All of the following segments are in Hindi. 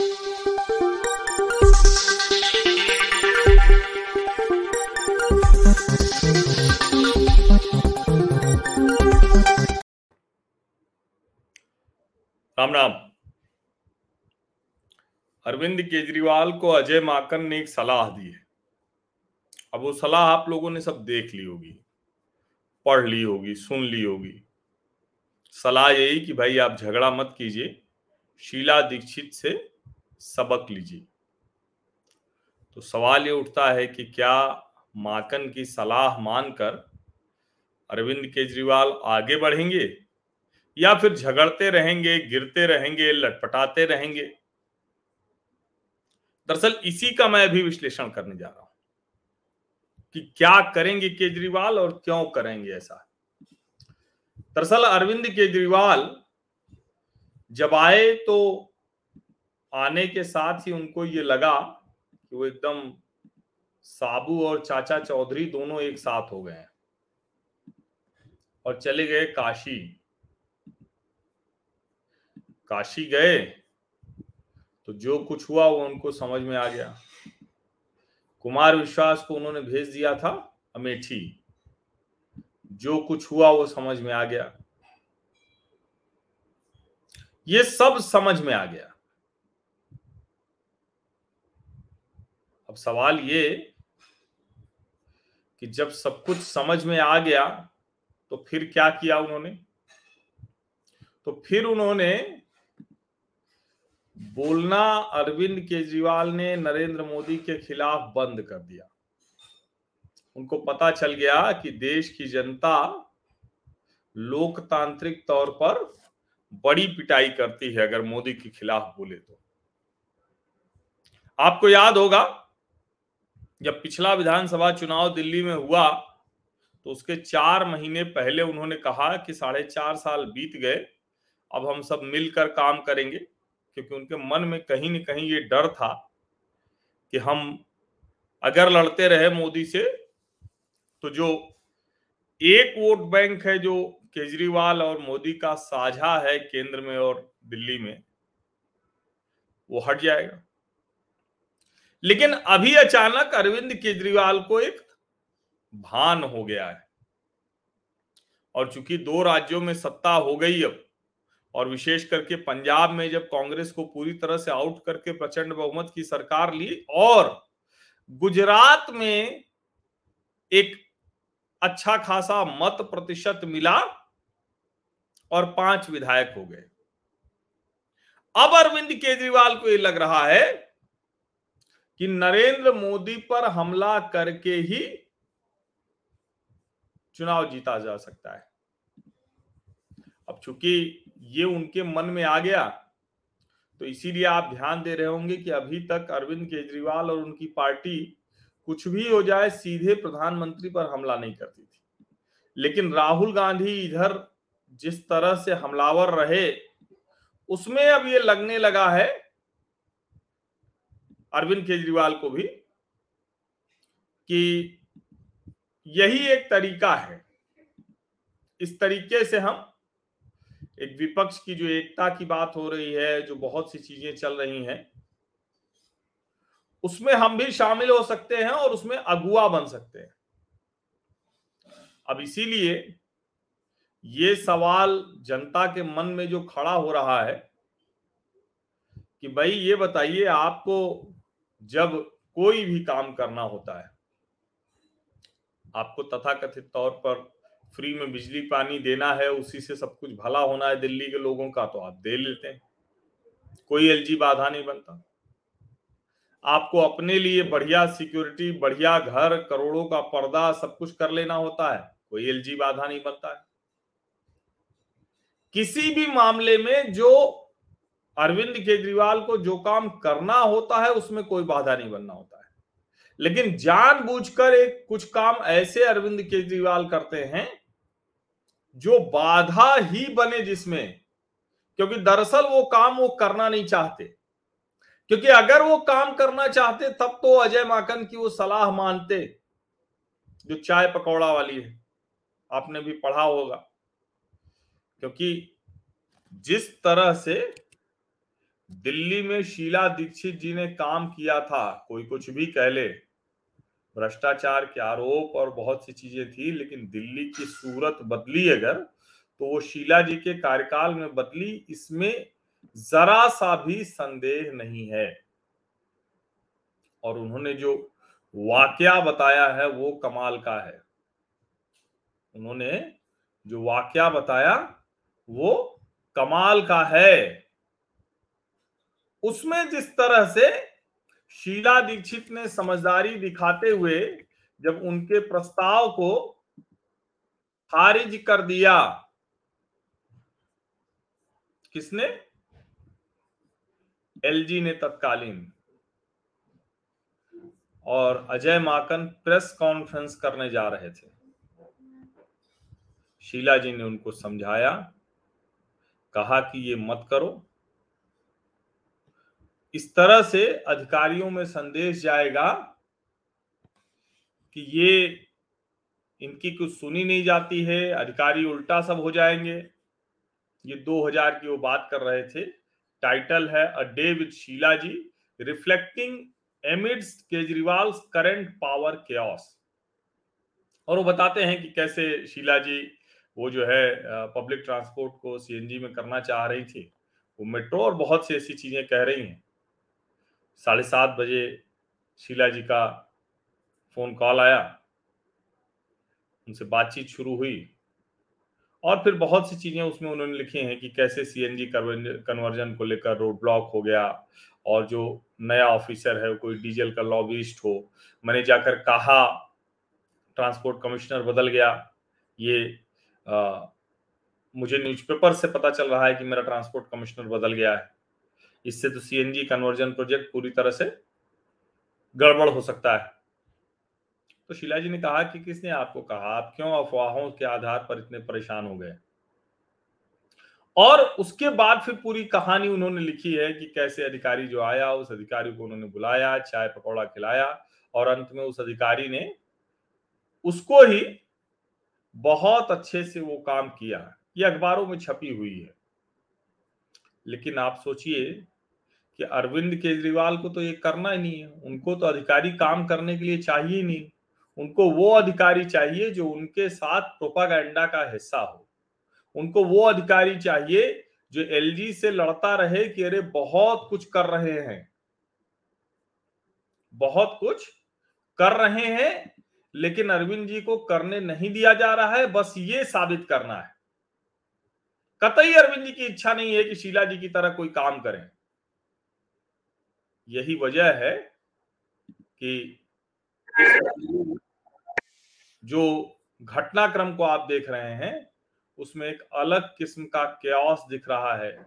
राम राम। अरविंद केजरीवाल को अजय माकन ने एक सलाह दी है। अब वो सलाह आप लोगों ने सब देख ली होगी, पढ़ ली होगी, सुन ली होगी। सलाह यही कि भाई आप झगड़ा मत कीजिए, शीला दीक्षित से सबक लीजिए। तो सवाल ये उठता है कि क्या माकन की सलाह मानकर अरविंद केजरीवाल आगे बढ़ेंगे? या फिर झगड़ते रहेंगे, गिरते रहेंगे, लटपटाते रहेंगे? दरअसल इसी का मैं अभी विश्लेषण करने जा रहा हूँ कि क्या करेंगे केजरीवाल और क्यों करेंगे ऐसा। दरअसल अरविंद केजरीवाल जब आए तो आने के साथ ही उनको ये लगा कि वो एकदम साबू और चाचा चौधरी दोनों एक साथ हो गए हैं। और चले गए काशी। काशी गए तो जो कुछ हुआ वो उनको समझ में आ गया। कुमार विश्वास को उन्होंने भेज दिया था अमेठी। जो कुछ हुआ वो समझ में आ गया। ये सब समझ में आ गया। अब सवाल ये कि जब सब कुछ समझ में आ गया तो फिर क्या किया उन्होंने? तो फिर उन्होंने बोलना अरविंद केजरीवाल ने नरेंद्र मोदी के खिलाफ बंद कर दिया। उनको पता चल गया कि देश की जनता लोकतांत्रिक तौर पर बड़ी पिटाई करती है अगर मोदी के खिलाफ बोले तो। आपको याद होगा जब पिछला विधानसभा चुनाव दिल्ली में हुआ तो उसके चार महीने पहले उन्होंने कहा कि साढ़े चार साल बीत गए, अब हम सब मिलकर काम करेंगे, क्योंकि उनके मन में कहीं न कहीं ये डर था कि हम अगर लड़ते रहे मोदी से तो जो एक वोट बैंक है, जो केजरीवाल और मोदी का साझा है केंद्र में और दिल्ली में, वो हट जाएगा। लेकिन अभी अचानक अरविंद केजरीवाल को एक भान हो गया है। और चूँकि दो राज्यों में सत्ता हो गई अब, और विशेष करके पंजाब में जब कांग्रेस को पूरी तरह से आउट करके प्रचंड बहुमत की सरकार ली, और गुजरात में एक अच्छा खासा मत प्रतिशत मिला, और पाँच विधायक हो गए। अब अरविंद केजरीवाल को यह लग रहा है कि नरेंद्र मोदी पर हमला करके ही चुनाव जीता जा सकता है। अब चूँकि ये उनके मन में आ गया तो इसीलिए आप ध्यान दे रहे होंगे कि अभी तक अरविंद केजरीवाल और उनकी पार्टी कुछ भी हो जाए, सीधे प्रधानमंत्री पर हमला नहीं करती थी। लेकिन राहुल गांधी इधर जिस तरह से हमलावर रहे, उसमें अब ये लगने लगा है अरविंद केजरीवाल को भी कि यही एक तरीका है। इस तरीके से हम एक विपक्ष की जो एकता की बात हो रही है, जो बहुत सी चीज़ें चल रही हैं, उसमें हम भी शामिल हो सकते हैं और उसमें अगुआ बन सकते हैं। अब इसीलिए ये सवाल जनता के मन में जो खड़ा हो रहा है कि भाई ये बताइए, आपको जब कोई भी काम करना होता है, आपको तथाकथित तौर पर फ्री में बिजली पानी देना है, उसी से सब कुछ भला होना है दिल्ली के लोगों का तो आप दे लेते हैं। कोई एलजी बाधा नहीं बनता। आपको अपने लिए बढ़िया सिक्योरिटी, बढ़िया घर, करोड़ों का पर्दा सब कुछ कर लेना होता है, कोई एलजी बाधा नहीं बनता है। किसी भी मामले में जो अरविंद केजरीवाल को जो काम करना होता है, उसमें कोई बाधा नहीं बनना होता है। लेकिन जानबूझकर एक कुछ काम ऐसे अरविंद केजरीवाल करते हैं, जो बाधा ही बने जिसमें, क्योंकि दरअसल वो काम वो करना नहीं चाहते। क्योंकि अगर वो काम करना चाहते, तब तो अजय माकन की वो सलाह मानते, जो चाय पकौड़ा वाली है। आपने भी पढ़ा होगा। क्योंकि जिस तरह से दिल्ली में शीला दीक्षित जी ने काम किया था, कोई कुछ भी कह ले। भ्रष्टाचार के आरोप और बहुत सी चीज़ें थी, लेकिन दिल्ली की सूरत बदली अगर तो वो शीला जी के कार्यकाल में बदली, इसमें जरा सा भी संदेह नहीं है। और उन्होंने जो वाक्या बताया है, वो कमाल का है। उन्होंने जो वाक्या बताया, वो कमाल का है। उसमें जिस तरह से शीला दीक्षित ने समझदारी दिखाते हुए जब उनके प्रस्ताव को खारिज कर दिया, किसने? एलजी ने तत्कालीन। और अजय माकन प्रेस कॉन्फ्रेंस करने जा रहे थे। शीला जी ने उनको समझाया, कहा कि ये मत करो। इस तरह से अधिकारियों में संदेश जाएगा कि ये इनकी कुछ सुनी नहीं जाती है, अधिकारी उल्टा सब हो जाएँगे। ये 2000 की वो बात कर रहे थे। टाइटल है a day with Sheila ji reflecting amidst Kejriwal current power chaos और वो बताते हैं कि कैसे शीला जी वो जो है पब्लिक ट्रांसपोर्ट को सीएनजी में करना चाह रही थी। वो मेट्रो और बहुत सी ऐसी चीज़ें कह रही हैं। साढ़े सात बजे शीला जी का फ़ोन कॉल आया। उनसे बातचीत शुरू हुई और फिर बहुत सी चीज़ें उसमें उन्होंने लिखी हैं कि कैसे सीएनजी कन्वर्जन को लेकर रोड ब्लॉक हो गया और जो नया ऑफिसर है कोई डीजल का लॉबिस्ट हो मैंने जाकर कहा ट्रांसपोर्ट कमिश्नर बदल गया। ये आ, मुझे न्यूज़पेपर से पता चल रहा है कि मेरा ट्रांसपोर्ट कमिश्नर बदल गया है। इससे तो सीएनजी कन्वर्जन प्रोजेक्ट पूरी तरह से गड़बड़ हो सकता है। तो शीला जी ने कहा कि किसने आपको कहा? आप क्यों अफवाहों के आधार पर इतने परेशान हो गए? और उसके बाद फिर पूरी कहानी उन्होंने लिखी है कि कैसे अधिकारी जो आया, उस अधिकारी को उन्होंने बुलाया, चाय पकौड़ा खिलाया और अंत में उस अधिकारी ने उसको ही बहुत अच्छे से वो काम किया। ये अखबारों में छपी हुई है। लेकिन आप सोचिए कि अरविंद केजरीवाल को तो ये करना ही नहीं है। उनको तो अधिकारी काम करने के लिए चाहिए नहीं। उनको वो अधिकारी चाहिए जो उनके साथ प्रोपागेंडा का हिस्सा हो। उनको वो अधिकारी चाहिए जो एलजी से लड़ता रहे कि अरे बहुत कुछ कर रहे हैं। बहुत कुछ कर रहे हैं, लेकिन अरविंद जी को करने नहीं दिया जा रहा है, बस ये साबित करना है। कतई अरविंद जी की इच्छा नहीं है कि शीला जी की तरह कोई काम करें। यही वजह है कि जो घटनाक्रम को आप देख रहे हैं, उसमें एक अलग किस्म का क्यास दिख रहा है।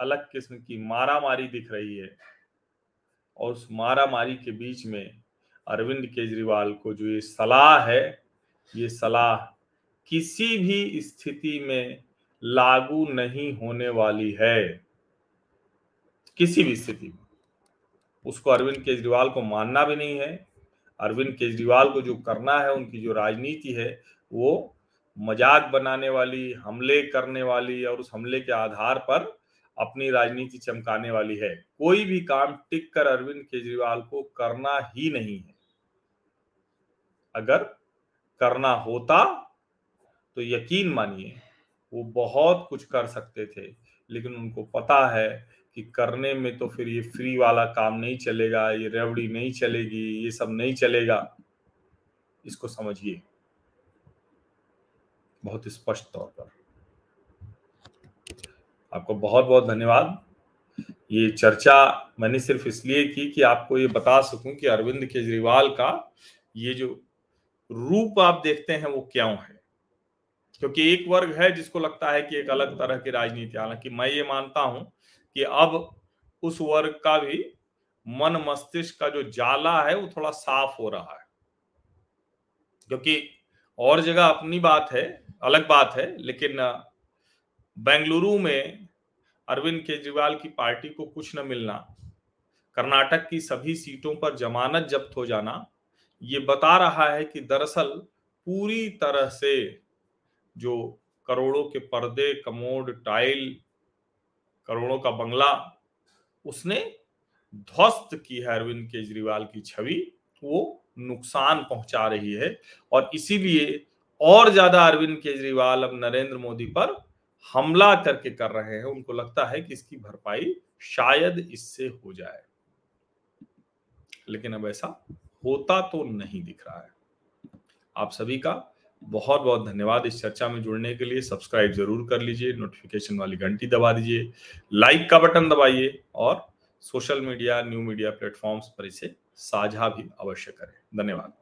अलग किस्म की मारामारी दिख रही है। और उस मारामारी के बीच में अरविंद केजरीवाल को जो ये सलाह है, ये सलाह किसी भी स्थिति में लागू नहीं होने वाली है। किसी भी स्थिति में। उसको अरविंद केजरीवाल को मानना भी नहीं है। अरविंद केजरीवाल को जो करना है, उनकी जो राजनीति है, वो मज़ाक बनाने वाली, हमले करने वाली और उस हमले के आधार पर अपनी राजनीति चमकाने वाली है। कोई भी काम टिक कर अरविंद केजरीवाल को करना ही नहीं है। अगर करना होता तो यकीन मानिए, वो बहुत कुछ कर सकते थे, लेकिन उनको पता है कि करने में तो फिर ये फ्री वाला काम नहीं चलेगा, ये रेवड़ी नहीं चलेगी, ये सब नहीं चलेगा। इसको समझिए। बहुत स्पष्ट तौर पर। आपको बहुत बहुत धन्यवाद। ये चर्चा मैंने सिर्फ़ इसलिए की कि आपको ये बता सकूँ कि अरविंद केजरीवाल का ये जो रूप आप देखते हैं वो क्यों है? क्योंकि एक वर्ग है जिसको लगता है कि एक अलग तरह की राजनीति, हालाँकि मैं ये मानता हूँ कि अब उस वर्ग का भी मन मस्तिष्क का जो जाला है, वो थोड़ा साफ़ हो रहा है। क्योंकि और जगह अपनी बात है, अलग बात है, लेकिन बेंगलुरु में अरविंद केजरीवाल की पार्टी को कुछ न मिलना, कर्नाटक की सभी सीटों पर जमानत जब्त हो जाना, ये बता रहा है कि दरअसल पूरी तरह से जो करोड़ों के पर्दे, कमोड, टाइल करोड़ों का बंगला उसने ध्वस्त की है अरविंद केजरीवाल की छवि, वो नुकसान पहुँचा रही है। और इसीलिए और ज़्यादा अरविंद केजरीवाल अब नरेंद्र मोदी पर हमला करके कर रहे हैं। उनको लगता है कि इसकी भरपाई शायद इससे हो जाए। लेकिन अब ऐसा होता तो नहीं दिख रहा है। आप सभी का बहुत बहुत धन्यवाद इस चर्चा में जुड़ने के लिए सब्सक्राइब ज़रूर कर लीजिए नोटिफिकेशन वाली घंटी दबा दीजिए लाइक का बटन दबाइए और social media new media platforms पर इसे साझा भी अवश्य करें धन्यवाद.